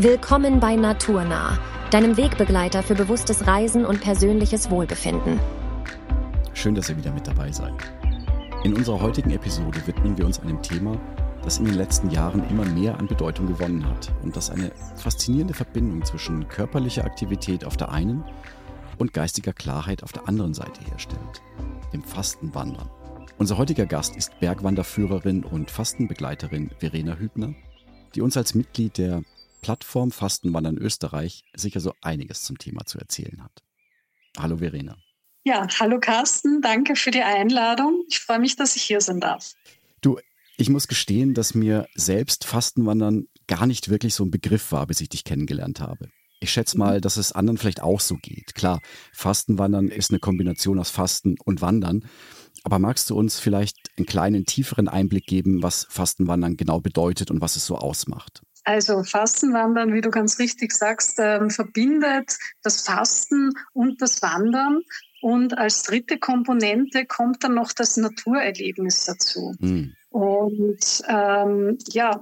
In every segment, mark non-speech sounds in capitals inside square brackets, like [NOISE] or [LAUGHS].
Willkommen bei Naturnah, deinem Wegbegleiter für bewusstes Reisen und persönliches Wohlbefinden. Schön, dass ihr wieder mit dabei seid. In unserer heutigen Episode widmen wir uns einem Thema, das in den letzten Jahren immer mehr an Bedeutung gewonnen hat und das eine faszinierende Verbindung zwischen körperlicher Aktivität auf der einen und geistiger Klarheit auf der anderen Seite herstellt, dem Fastenwandern. Unser heutiger Gast ist Bergwanderführerin und Fastenbegleiterin Verena Hübner, die uns als Mitglied der Plattform Fastenwandern Österreich sicher so einiges zum Thema zu erzählen hat. Hallo Verena. Ja, hallo Carsten, danke für die Einladung. Ich freue mich, dass ich hier sein darf. Du, ich muss gestehen, dass mir selbst Fastenwandern gar nicht wirklich so ein Begriff war, bis ich dich kennengelernt habe. Ich schätze mal, mhm. dass es anderen vielleicht auch so geht. Klar, Fastenwandern ist eine Kombination aus Fasten und Wandern. Aber magst du uns vielleicht einen kleinen tieferen Einblick geben, was Fastenwandern genau bedeutet und was es so ausmacht? Also Fastenwandern, wie du ganz richtig sagst, äh, verbindet das Fasten und das Wandern. Und als dritte Komponente kommt dann noch das Naturerlebnis dazu. Mhm. Und ähm, ja,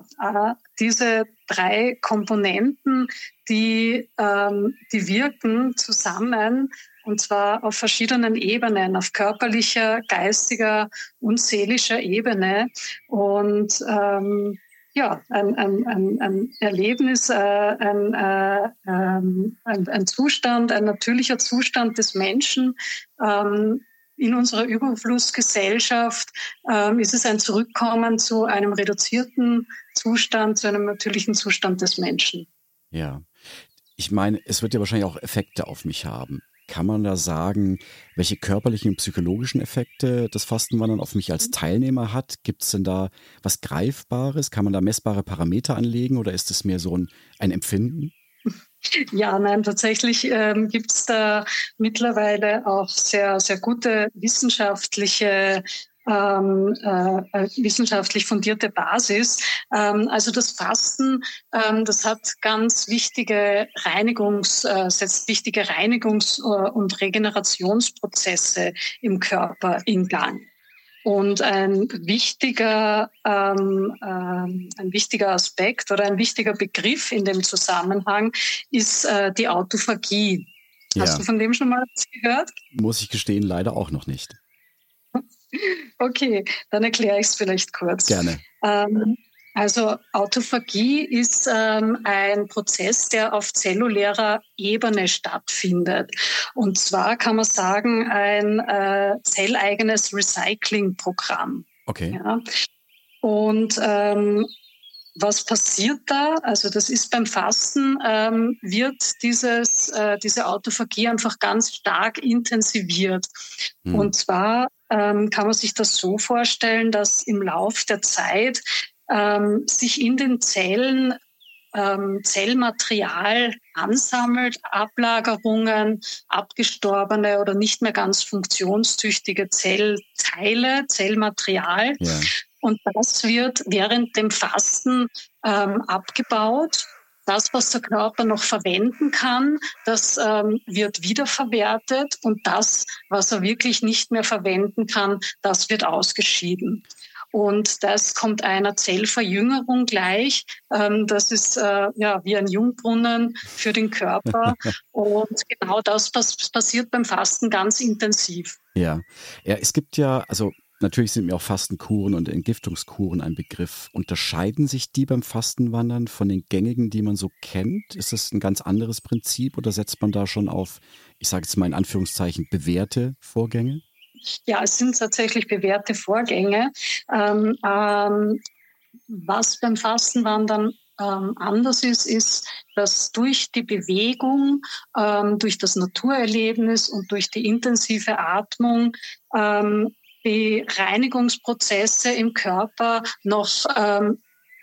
diese drei Komponenten, die, ähm, die wirken zusammen und zwar auf verschiedenen Ebenen, auf körperlicher, geistiger und seelischer Ebene. Und ähm, ja, ein, ein, ein, ein Erlebnis, äh, ein, äh, ähm, ein, ein Zustand, ein natürlicher Zustand des Menschen. Ähm, in unserer Überflussgesellschaft ähm, ist es ein Zurückkommen zu einem reduzierten Zustand, zu einem natürlichen Zustand des Menschen. Ja, ich meine, es wird ja wahrscheinlich auch Effekte auf mich haben. Kann man da sagen, welche körperlichen und psychologischen Effekte das Fastenwandern auf mich als Teilnehmer hat? Gibt es denn da was Greifbares? Kann man da messbare Parameter anlegen oder ist es mehr so ein, ein Empfinden? [LAUGHS] Ja, nein, tatsächlich ähm, gibt es da mittlerweile auch sehr, sehr gute wissenschaftliche ähm, äh, äh, wissenschaftlich fundierte Basis. Ähm, also das Fasten, ähm, das hat ganz wichtige Reinigungs, äh, setzt wichtige Reinigungs- äh, und Regenerationsprozesse im Körper in Gang. Und ein wichtiger, ähm, ähm, ein wichtiger Aspekt oder ein wichtiger Begriff in dem Zusammenhang ist äh, die Autophagie. Ja. Hast du von dem schon mal gehört? Muss ich gestehen, leider auch noch nicht. Okay, dann erkläre ich es vielleicht kurz. Gerne. Ähm, also Autophagie ist ähm, ein Prozess, der auf zellulärer Ebene stattfindet. Und zwar kann man sagen, ein äh, zelleigenes Recyclingprogramm. Okay. Ja. Und ähm, was passiert da? Also das ist beim Fasten, ähm, wird dieses, äh, diese Autophagie einfach ganz stark intensiviert. Hm. Und zwar ähm, kann man sich das so vorstellen, dass im Lauf der Zeit ähm, sich in den Zellen ähm, Zellmaterial ansammelt, Ablagerungen, abgestorbene oder nicht mehr ganz funktionstüchtige Zellteile, Zellmaterial. Ja. Und das wird während dem Fasten ähm, abgebaut. Das, was der Körper noch verwenden kann, das ähm, wird wiederverwertet und das, was er wirklich nicht mehr verwenden kann, das wird ausgeschieden. Und das kommt einer Zellverjüngerung gleich. Ähm, das ist äh, ja wie ein Jungbrunnen für den Körper. [LAUGHS] Und genau das passiert beim Fasten ganz intensiv. Ja, ja es gibt ja, also Natürlich sind mir auch Fastenkuren und Entgiftungskuren ein Begriff. Unterscheiden sich die beim Fastenwandern von den gängigen, die man so kennt? Ist das ein ganz anderes Prinzip oder setzt man da schon auf, ich sage jetzt mal in Anführungszeichen, bewährte Vorgänge? Ja, es sind tatsächlich bewährte Vorgänge. Ähm, ähm, was beim Fastenwandern ähm, anders ist, ist, dass durch die Bewegung, ähm, durch das Naturerlebnis und durch die intensive Atmung ähm, die Reinigungsprozesse im Körper noch ähm,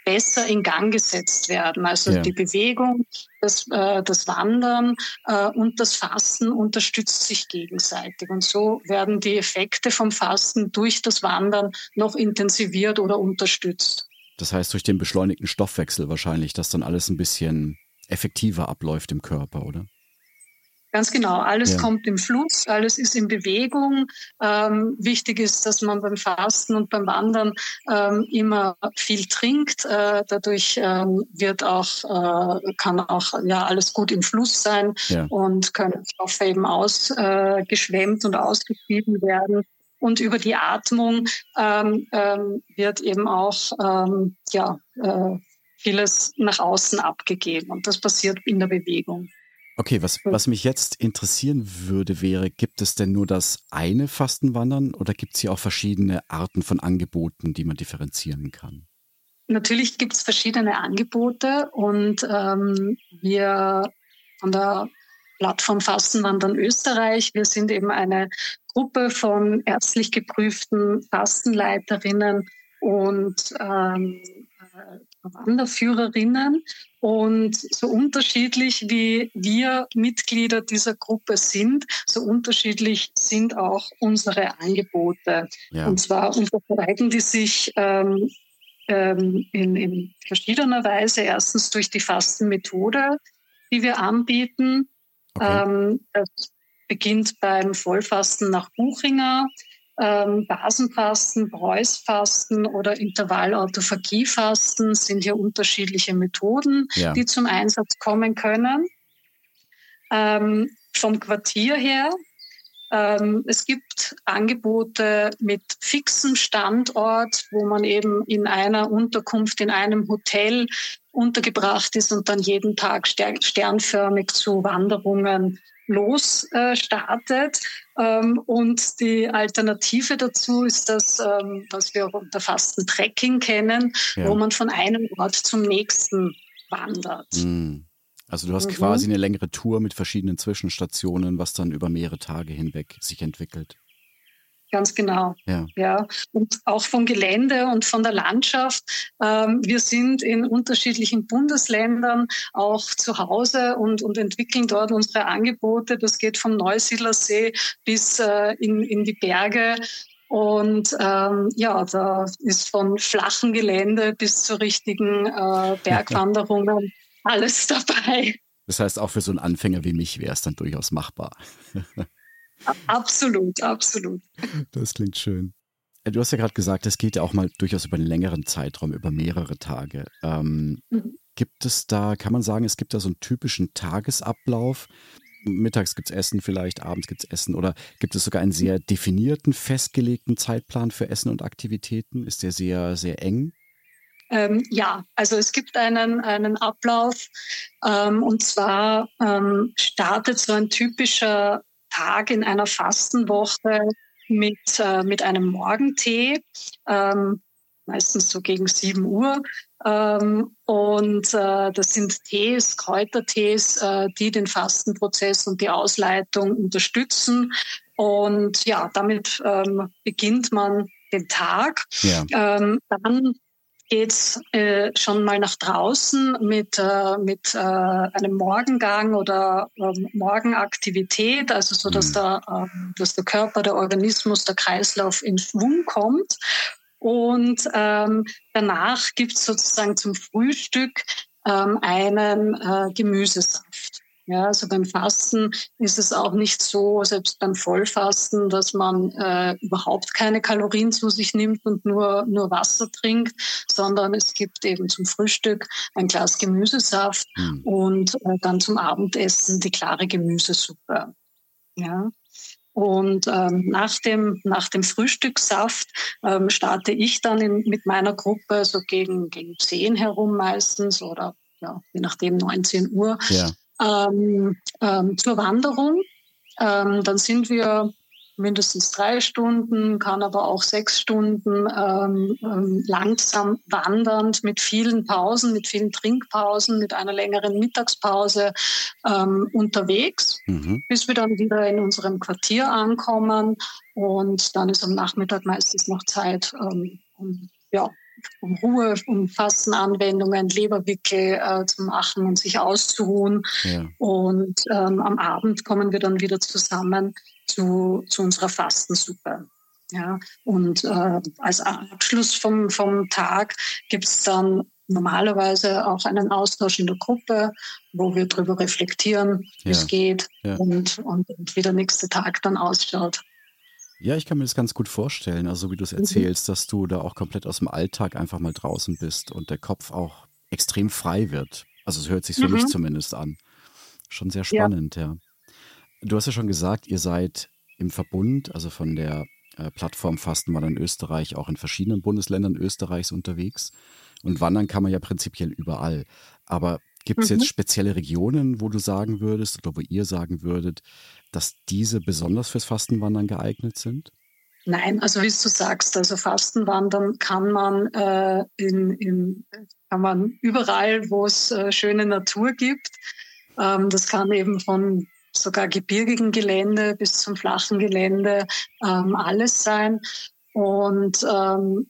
besser in Gang gesetzt werden. Also ja. die Bewegung, das, äh, das Wandern äh, und das Fasten unterstützt sich gegenseitig. Und so werden die Effekte vom Fasten durch das Wandern noch intensiviert oder unterstützt. Das heißt durch den beschleunigten Stoffwechsel wahrscheinlich, dass dann alles ein bisschen effektiver abläuft im Körper, oder? Ganz genau. Alles ja. kommt im Fluss, alles ist in Bewegung. Ähm, wichtig ist, dass man beim Fasten und beim Wandern ähm, immer viel trinkt. Äh, dadurch ähm, wird auch, äh, kann auch ja alles gut im Fluss sein ja. und können Stoffe eben ausgeschwemmt äh, und ausgeschieden werden. Und über die Atmung ähm, ähm, wird eben auch ähm, ja, äh, vieles nach außen abgegeben. Und das passiert in der Bewegung. Okay, was, was mich jetzt interessieren würde, wäre, gibt es denn nur das eine Fastenwandern oder gibt es hier auch verschiedene Arten von Angeboten, die man differenzieren kann? Natürlich gibt es verschiedene Angebote und ähm, wir von der Plattform Fastenwandern Österreich, wir sind eben eine Gruppe von ärztlich geprüften Fastenleiterinnen und ähm, Wanderführerinnen. Und so unterschiedlich wie wir Mitglieder dieser Gruppe sind, so unterschiedlich sind auch unsere Angebote. Ja. Und zwar unterscheiden die sich ähm, ähm, in, in verschiedener Weise. Erstens durch die Fastenmethode, die wir anbieten. Okay. Ähm, das beginnt beim Vollfasten nach Buchinger ähm, Basenfasten, Preußfasten oder Intervallautophagie-Fasten sind hier unterschiedliche Methoden, ja. die zum Einsatz kommen können. Ähm, vom Quartier her. Ähm, es gibt Angebote mit fixem Standort, wo man eben in einer Unterkunft, in einem Hotel untergebracht ist und dann jeden Tag sternförmig zu Wanderungen losstartet. Ähm, und die Alternative dazu ist das, ähm, was wir unter Fasten-Trekking kennen, ja. wo man von einem Ort zum nächsten wandert. Mhm. Also du hast mhm. quasi eine längere Tour mit verschiedenen Zwischenstationen, was dann über mehrere Tage hinweg sich entwickelt. Ganz genau. Ja. ja. Und auch vom Gelände und von der Landschaft. Ähm, wir sind in unterschiedlichen Bundesländern auch zu Hause und, und entwickeln dort unsere Angebote. Das geht vom Neusiedlersee bis äh, in, in die Berge. Und ähm, ja, da ist von flachen Gelände bis zu richtigen äh, Bergwanderungen alles dabei. Das heißt, auch für so einen Anfänger wie mich wäre es dann durchaus machbar. [LAUGHS] Absolut, absolut. Das klingt schön. Äh, du hast ja gerade gesagt, es geht ja auch mal durchaus über einen längeren Zeitraum, über mehrere Tage. Ähm, mhm. Gibt es da, kann man sagen, es gibt da so einen typischen Tagesablauf? Mittags gibt es Essen vielleicht, abends gibt es Essen oder gibt es sogar einen sehr definierten, festgelegten Zeitplan für Essen und Aktivitäten? Ist der sehr, sehr eng? Ähm, ja, also es gibt einen, einen Ablauf ähm, und zwar ähm, startet so ein typischer Tag in einer Fastenwoche mit, äh, mit einem Morgentee, ähm, meistens so gegen 7 Uhr. Ähm, und äh, das sind Tees, Kräutertees, äh, die den Fastenprozess und die Ausleitung unterstützen. Und ja, damit ähm, beginnt man den Tag. Ja. Ähm, dann geht's äh, schon mal nach draußen mit, äh, mit äh, einem Morgengang oder ähm, Morgenaktivität, also so, dass, mhm. der, äh, dass der Körper, der Organismus, der Kreislauf in Schwung kommt. Und ähm, danach gibt's sozusagen zum Frühstück ähm, einen äh, Gemüsesaft. Ja, also beim Fasten ist es auch nicht so, selbst beim Vollfasten, dass man äh, überhaupt keine Kalorien zu sich nimmt und nur, nur Wasser trinkt, sondern es gibt eben zum Frühstück ein Glas Gemüsesaft mhm. und äh, dann zum Abendessen die klare Gemüsesuppe. Ja. Und ähm, nach, dem, nach dem Frühstückssaft ähm, starte ich dann in, mit meiner Gruppe so gegen, gegen 10 herum meistens oder ja, je nachdem 19 Uhr. Ja ähm, ähm, zur Wanderung. Ähm, dann sind wir mindestens drei Stunden, kann aber auch sechs Stunden ähm, ähm, langsam wandernd mit vielen Pausen, mit vielen Trinkpausen, mit einer längeren Mittagspause ähm, unterwegs, mhm. bis wir dann wieder in unserem Quartier ankommen. Und dann ist am Nachmittag meistens noch Zeit, um ja, um Ruhe, um Fastenanwendungen, Leberwickel äh, zu machen und sich auszuruhen. Ja. Und ähm, am Abend kommen wir dann wieder zusammen zu, zu unserer Fastensuppe. Ja, und äh, als Abschluss vom, vom Tag gibt es dann normalerweise auch einen Austausch in der Gruppe, wo wir darüber reflektieren, wie ja. es geht ja. und, und, und wie der nächste Tag dann ausschaut. Ja, ich kann mir das ganz gut vorstellen, also wie du es mhm. erzählst, dass du da auch komplett aus dem Alltag einfach mal draußen bist und der Kopf auch extrem frei wird. Also es hört sich für mhm. mich zumindest an. Schon sehr spannend, ja. ja. Du hast ja schon gesagt, ihr seid im Verbund, also von der äh, Plattform Fastenwandern Österreich, auch in verschiedenen Bundesländern Österreichs unterwegs. Und wandern kann man ja prinzipiell überall. Aber gibt es mhm. jetzt spezielle Regionen, wo du sagen würdest oder wo ihr sagen würdet, dass diese besonders fürs Fastenwandern geeignet sind? Nein, also wie du sagst, also Fastenwandern kann man, äh, in, in, kann man überall, wo es äh, schöne Natur gibt. Ähm, das kann eben von sogar gebirgigen Gelände bis zum flachen Gelände ähm, alles sein. Und ähm,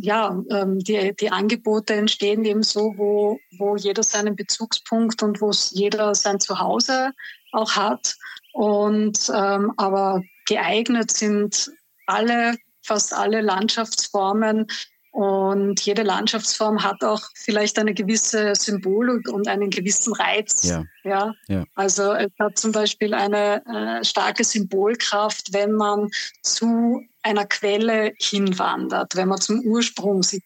ja, ähm, die, die Angebote entstehen eben so, wo, wo jeder seinen Bezugspunkt und wo jeder sein Zuhause auch hat. Und ähm, aber geeignet sind alle, fast alle Landschaftsformen und jede Landschaftsform hat auch vielleicht eine gewisse Symbolik und einen gewissen Reiz. Ja. ja? ja. Also es hat zum Beispiel eine äh, starke Symbolkraft, wenn man zu einer Quelle hinwandert, wenn man zum Ursprung sich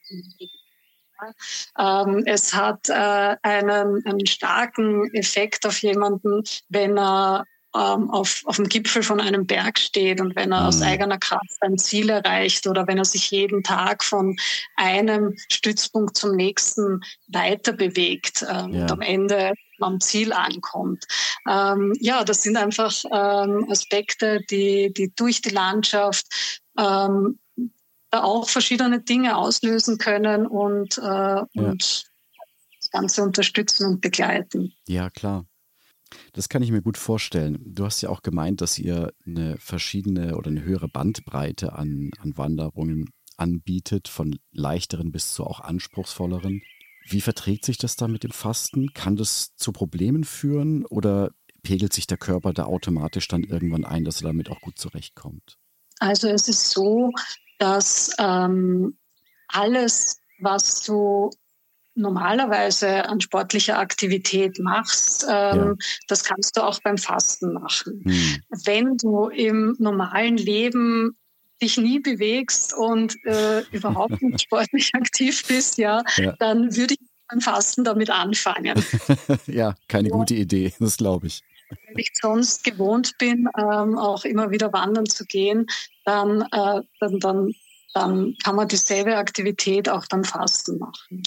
ähm, es hat äh, einen, einen starken Effekt auf jemanden, wenn er ähm, auf, auf dem Gipfel von einem Berg steht und wenn er mhm. aus eigener Kraft sein Ziel erreicht oder wenn er sich jeden Tag von einem Stützpunkt zum nächsten weiter bewegt ähm, ja. und am Ende am Ziel ankommt. Ähm, ja, das sind einfach ähm, Aspekte, die, die durch die Landschaft ähm, auch verschiedene Dinge auslösen können und, äh, ja. und das Ganze unterstützen und begleiten. Ja, klar. Das kann ich mir gut vorstellen. Du hast ja auch gemeint, dass ihr eine verschiedene oder eine höhere Bandbreite an, an Wanderungen anbietet, von leichteren bis zu auch anspruchsvolleren. Wie verträgt sich das da mit dem Fasten? Kann das zu Problemen führen oder pegelt sich der Körper da automatisch dann irgendwann ein, dass er damit auch gut zurechtkommt? Also es ist so, dass ähm, alles, was du normalerweise an sportlicher Aktivität machst, ähm, ja. das kannst du auch beim Fasten machen. Hm. Wenn du im normalen Leben dich nie bewegst und äh, [LAUGHS] überhaupt nicht sportlich aktiv bist, ja, ja. dann würde ich beim Fasten damit anfangen. [LAUGHS] ja, keine ja. gute Idee, das glaube ich. Wenn ich sonst gewohnt bin, ähm, auch immer wieder wandern zu gehen, dann, äh, dann, dann dann kann man dieselbe Aktivität auch beim Fasten machen.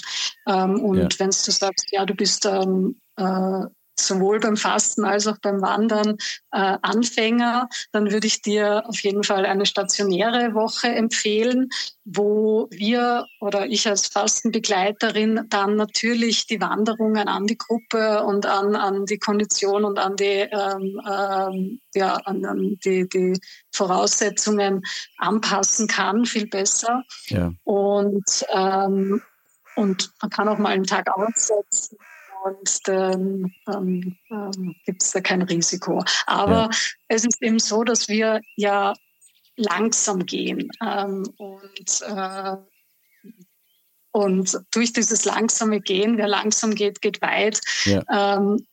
Ähm, und ja. wenn du sagst, ja, du bist ähm, äh, sowohl beim Fasten als auch beim Wandern äh, Anfänger, dann würde ich dir auf jeden Fall eine stationäre Woche empfehlen, wo wir oder ich als Fastenbegleiterin dann natürlich die Wanderungen an die Gruppe und an, an die Kondition und an die, ähm, ähm, ja, an, an die, die Voraussetzungen anpassen kann, viel besser. Ja. Und, ähm, und man kann auch mal einen Tag aussetzen und dann ähm, ähm, gibt es da kein Risiko. Aber ja. es ist eben so, dass wir ja langsam gehen ähm, und äh, und durch dieses langsame Gehen, wer langsam geht, geht weit, ja. ähm,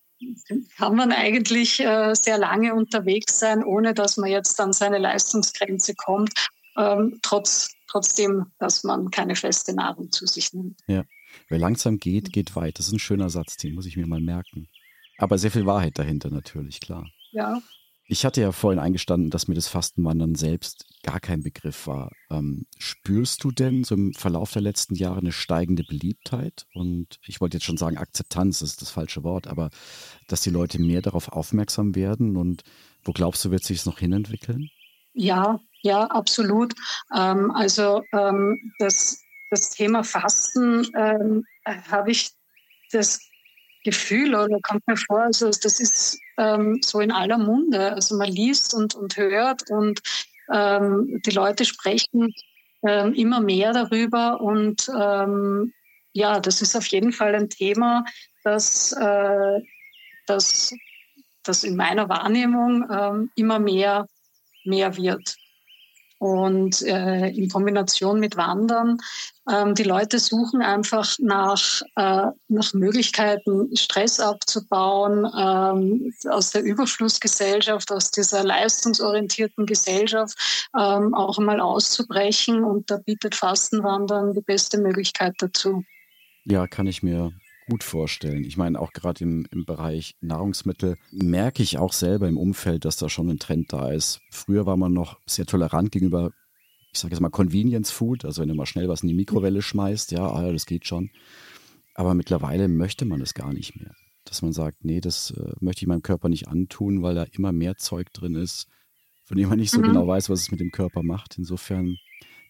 kann man eigentlich äh, sehr lange unterwegs sein, ohne dass man jetzt an seine Leistungsgrenze kommt, ähm, trotz, trotzdem, dass man keine feste Nahrung zu sich nimmt. Ja. Wer langsam geht, geht weit. Das ist ein schöner Satz, den muss ich mir mal merken. Aber sehr viel Wahrheit dahinter natürlich, klar. Ja. Ich hatte ja vorhin eingestanden, dass mir das Fastenwandern selbst gar kein Begriff war. Ähm, spürst du denn so im Verlauf der letzten Jahre eine steigende Beliebtheit? Und ich wollte jetzt schon sagen, Akzeptanz ist das falsche Wort, aber dass die Leute mehr darauf aufmerksam werden und wo glaubst du, wird sich es noch hinentwickeln? Ja, ja, absolut. Ähm, also ähm, das das Thema Fasten ähm, habe ich das Gefühl oder kommt mir vor, also das ist ähm, so in aller Munde. Also man liest und, und hört und ähm, die Leute sprechen ähm, immer mehr darüber und ähm, ja, das ist auf jeden Fall ein Thema, das, äh, das, das in meiner Wahrnehmung ähm, immer mehr, mehr wird. Und äh, in Kombination mit Wandern. Ähm, die Leute suchen einfach nach, äh, nach Möglichkeiten, Stress abzubauen, ähm, aus der Überflussgesellschaft, aus dieser leistungsorientierten Gesellschaft ähm, auch einmal auszubrechen. Und da bietet Fastenwandern die beste Möglichkeit dazu. Ja, kann ich mir gut vorstellen. Ich meine, auch gerade im, im Bereich Nahrungsmittel merke ich auch selber im Umfeld, dass da schon ein Trend da ist. Früher war man noch sehr tolerant gegenüber, ich sage jetzt mal Convenience Food, also wenn du mal schnell was in die Mikrowelle schmeißt, ja, ah, das geht schon. Aber mittlerweile möchte man es gar nicht mehr. Dass man sagt, nee, das äh, möchte ich meinem Körper nicht antun, weil da immer mehr Zeug drin ist, von dem man nicht so mhm. genau weiß, was es mit dem Körper macht. Insofern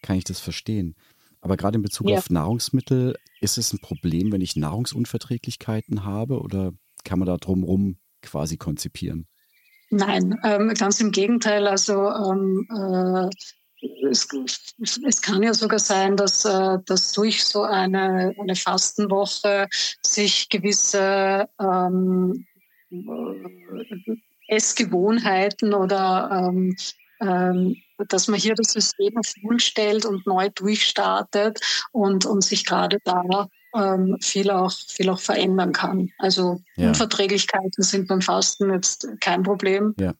kann ich das verstehen. Aber gerade in Bezug ja. auf Nahrungsmittel, ist es ein Problem, wenn ich Nahrungsunverträglichkeiten habe oder kann man da drumherum quasi konzipieren? Nein, ähm, ganz im Gegenteil. Also ähm, äh, es, es, kann ja sogar sein, dass, äh, dass durch so eine, eine Fastenwoche sich gewisse ähm, äh, Essgewohnheiten oder ähm, ähm, dass man hier das System auf Null stellt und neu durchstartet und, und sich gerade da ähm, viel, auch, viel auch verändern kann. Also ja. Unverträglichkeiten sind beim Fasten jetzt kein Problem. Ja.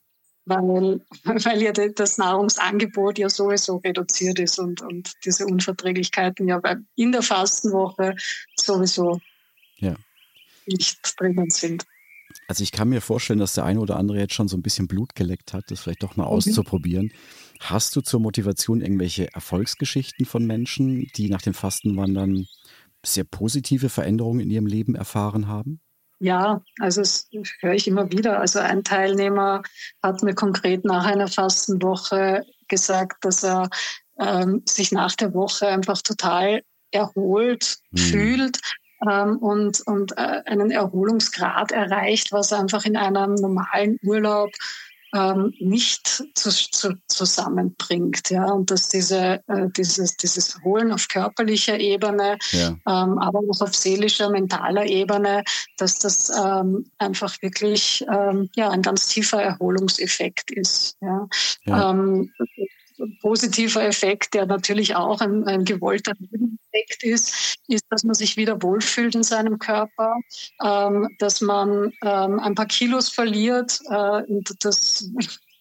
Weil, [LAUGHS] weil ja das Nahrungsangebot ja sowieso reduziert ist und, und diese Unverträglichkeiten ja in der Fastenwoche sowieso ja. nicht drinnen sind. Also ich kann mir vorstellen, dass der eine oder andere jetzt schon so ein bisschen Blut geleckt hat, das vielleicht doch mal mhm. auszuprobieren. Hast du zur Motivation irgendwelche Erfolgsgeschichten von Menschen, die nach dem Fastenwandern sehr positive Veränderungen in ihrem Leben erfahren haben? Ja, also das höre ich immer wieder. Also ein Teilnehmer hat mir konkret nach einer Fastenwoche gesagt, dass er ähm, sich nach der Woche einfach total erholt hm. fühlt ähm, und, und äh, einen Erholungsgrad erreicht, was einfach in einem normalen Urlaub ähm, nicht zu, zu, zusammenbringt. Ja? Und dass diese, äh, dieses, dieses Holen auf körperlicher Ebene, ja. ähm, aber auch auf seelischer, mentaler Ebene, dass das ähm, einfach wirklich ähm, ja, ein ganz tiefer Erholungseffekt ist. Ja? ja. Ähm, positiver Effekt, der natürlich auch ein, ein gewollter Effekt ist, ist, dass man sich wieder wohlfühlt in seinem Körper, ähm, dass man ähm, ein paar Kilos verliert äh, das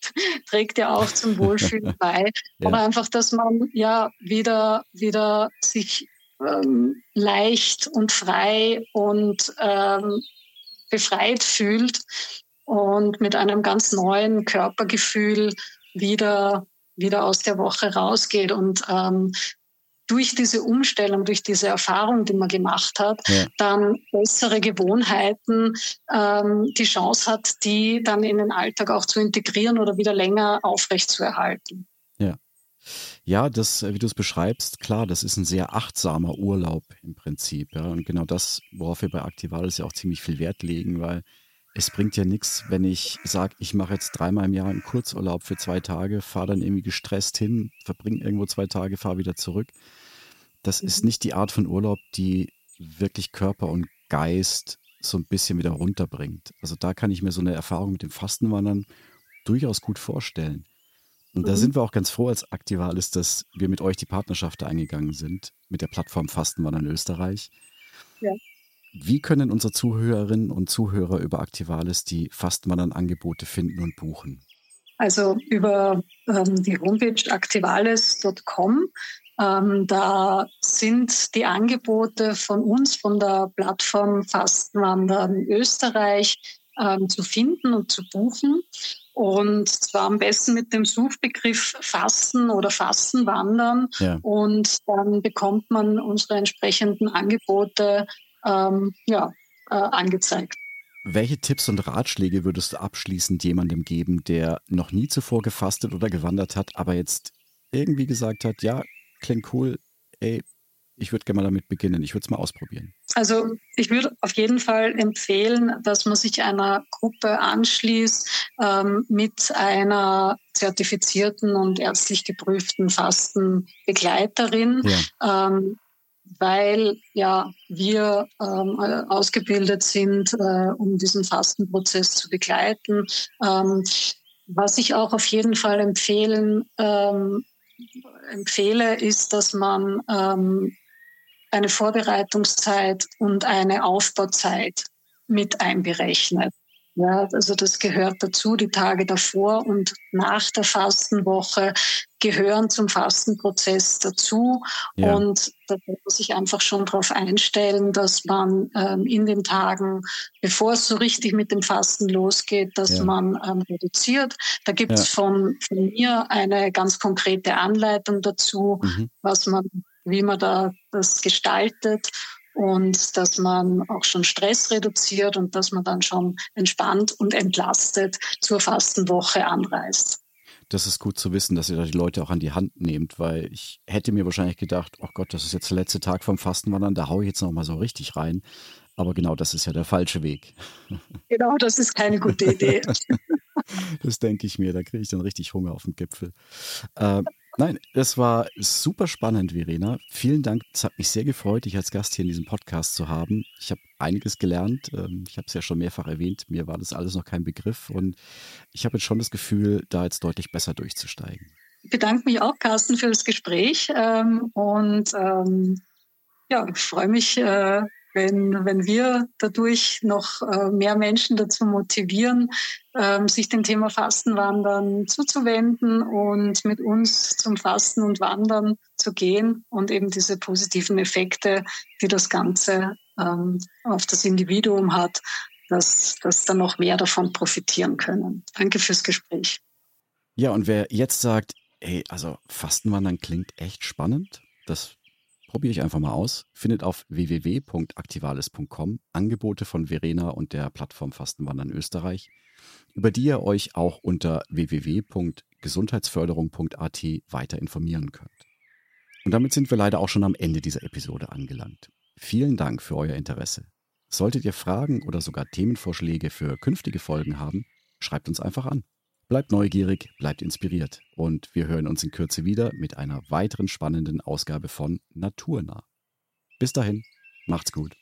[LAUGHS] trägt ja auch zum Wohlfühlen [LAUGHS] bei. ja. Aber einfach, dass man ja wieder, wieder sich ähm, leicht und frei und ähm, befreit fühlt und mit einem ganz neuen Körpergefühl wieder wieder aus der Woche rausgeht und ähm, durch diese Umstellung, durch diese Erfahrung, die man gemacht hat, ja. dann bessere Gewohnheiten ähm, die Chance hat, die dann in den Alltag auch zu integrieren oder wieder länger aufrechtzuerhalten. Ja. Ja, das, wie du es beschreibst, klar, das ist ein sehr achtsamer Urlaub im Prinzip. Ja. Und genau das, worauf wir bei Aktivalis ja auch ziemlich viel Wert legen, weil es bringt ja nichts, wenn ich sage, ich mache jetzt dreimal im Jahr einen Kurzurlaub für zwei Tage, fahre dann irgendwie gestresst hin, verbringe irgendwo zwei Tage, fahre wieder zurück. Das ist mhm. nicht die Art von Urlaub, die wirklich Körper und Geist so ein bisschen wieder runterbringt. Also da kann ich mir so eine Erfahrung mit dem Fastenwandern durchaus gut vorstellen. Und da mhm. sind wir auch ganz froh als Aktivalis, dass wir mit euch die Partnerschaft eingegangen sind mit der Plattform Fastenwandern Österreich. Ja. Wie können unsere Zuhörerinnen und Zuhörer über Aktivalis die Fastwandern-Angebote finden und buchen? Also über ähm, die Homepage aktivales.com. Ähm, da sind die Angebote von uns, von der Plattform Fastenwandern Österreich ähm, zu finden und zu buchen. Und zwar am besten mit dem Suchbegriff Fasten oder Fastenwandern. Ja. Und dann bekommt man unsere entsprechenden Angebote ähm, ja, äh, angezeigt. Welche Tipps und Ratschläge würdest du abschließend jemandem geben, der noch nie zuvor gefastet oder gewandert hat, aber jetzt irgendwie gesagt hat, ja, klingt cool, ey, ich würde gerne mal damit beginnen, ich würde es mal ausprobieren? Also ich würde auf jeden Fall empfehlen, dass man sich einer Gruppe anschließt ähm, mit einer zertifizierten und ärztlich geprüften Fastenbegleiterin. Ja. Ähm, weil ja wir ähm, ausgebildet sind, äh, um diesen Fastenprozess zu begleiten. Ähm, was ich auch auf jeden Fall empfehlen ähm, empfehle, ist, dass man ähm, eine Vorbereitungszeit und eine Aufbauzeit mit einberechnet. Ja, also das gehört dazu. Die Tage davor und nach der Fastenwoche gehören zum Fastenprozess dazu. Ja. Und da muss sich einfach schon darauf einstellen, dass man ähm, in den Tagen, bevor es so richtig mit dem Fasten losgeht, dass ja. man ähm, reduziert. Da gibt es von, von mir eine ganz konkrete Anleitung dazu, mhm. was man, wie man da das gestaltet und dass man auch schon Stress reduziert und dass man dann schon entspannt und entlastet zur Fastenwoche anreist. Das ist gut zu wissen, dass ihr da die Leute auch an die Hand nehmt, weil ich hätte mir wahrscheinlich gedacht, oh Gott, das ist jetzt der letzte Tag vom Fastenwandern, da haue ich jetzt noch mal so richtig rein. Aber genau das ist ja der falsche Weg. [LAUGHS] Genau, das ist keine gute Idee. das denke ich mir, da kriege ich dann richtig Hunger auf dem Gipfel. Äh, Nein, es war super spannend, Verena. Vielen Dank. Es hat mich sehr gefreut, dich als Gast hier in diesem Podcast zu haben. Ich habe einiges gelernt. Ähm, ich habe es ja schon mehrfach erwähnt. Mir war das alles noch kein Begriff und ich habe jetzt schon das Gefühl, da jetzt deutlich besser durchzusteigen. Ich bedanke mich auch, Carsten, für das Gespräch ähm, und ähm, ja, ich freue mich, äh, wenn, wenn wir dadurch noch äh, mehr Menschen dazu motivieren, ähm, sich dem Thema Fastenwandern zuzuwenden und mit uns zum Fasten und Wandern zu gehen und eben diese positiven Effekte, die das Ganze ähm, auf das Individuum hat, dass, dass dann noch mehr davon profitieren können. Danke fürs Gespräch. Ja, und wer jetzt sagt, hey, also Fastenwandern klingt echt spannend, das Probiere ich einfach mal aus. Findet auf www.aktivales.com Angebote von Verena und der Plattform Fastenwandern Österreich, über die ihr euch auch unter www.gesundheitsförderung.at weiter informieren könnt. Und damit sind wir leider auch schon am Ende dieser Episode angelangt. Vielen Dank für euer Interesse. Solltet ihr Fragen oder sogar Themenvorschläge für künftige Folgen haben, schreibt uns einfach an. Bleibt neugierig, bleibt inspiriert und wir hören uns in Kürze wieder mit einer weiteren spannenden Ausgabe von Naturnah. Bis dahin, macht's gut.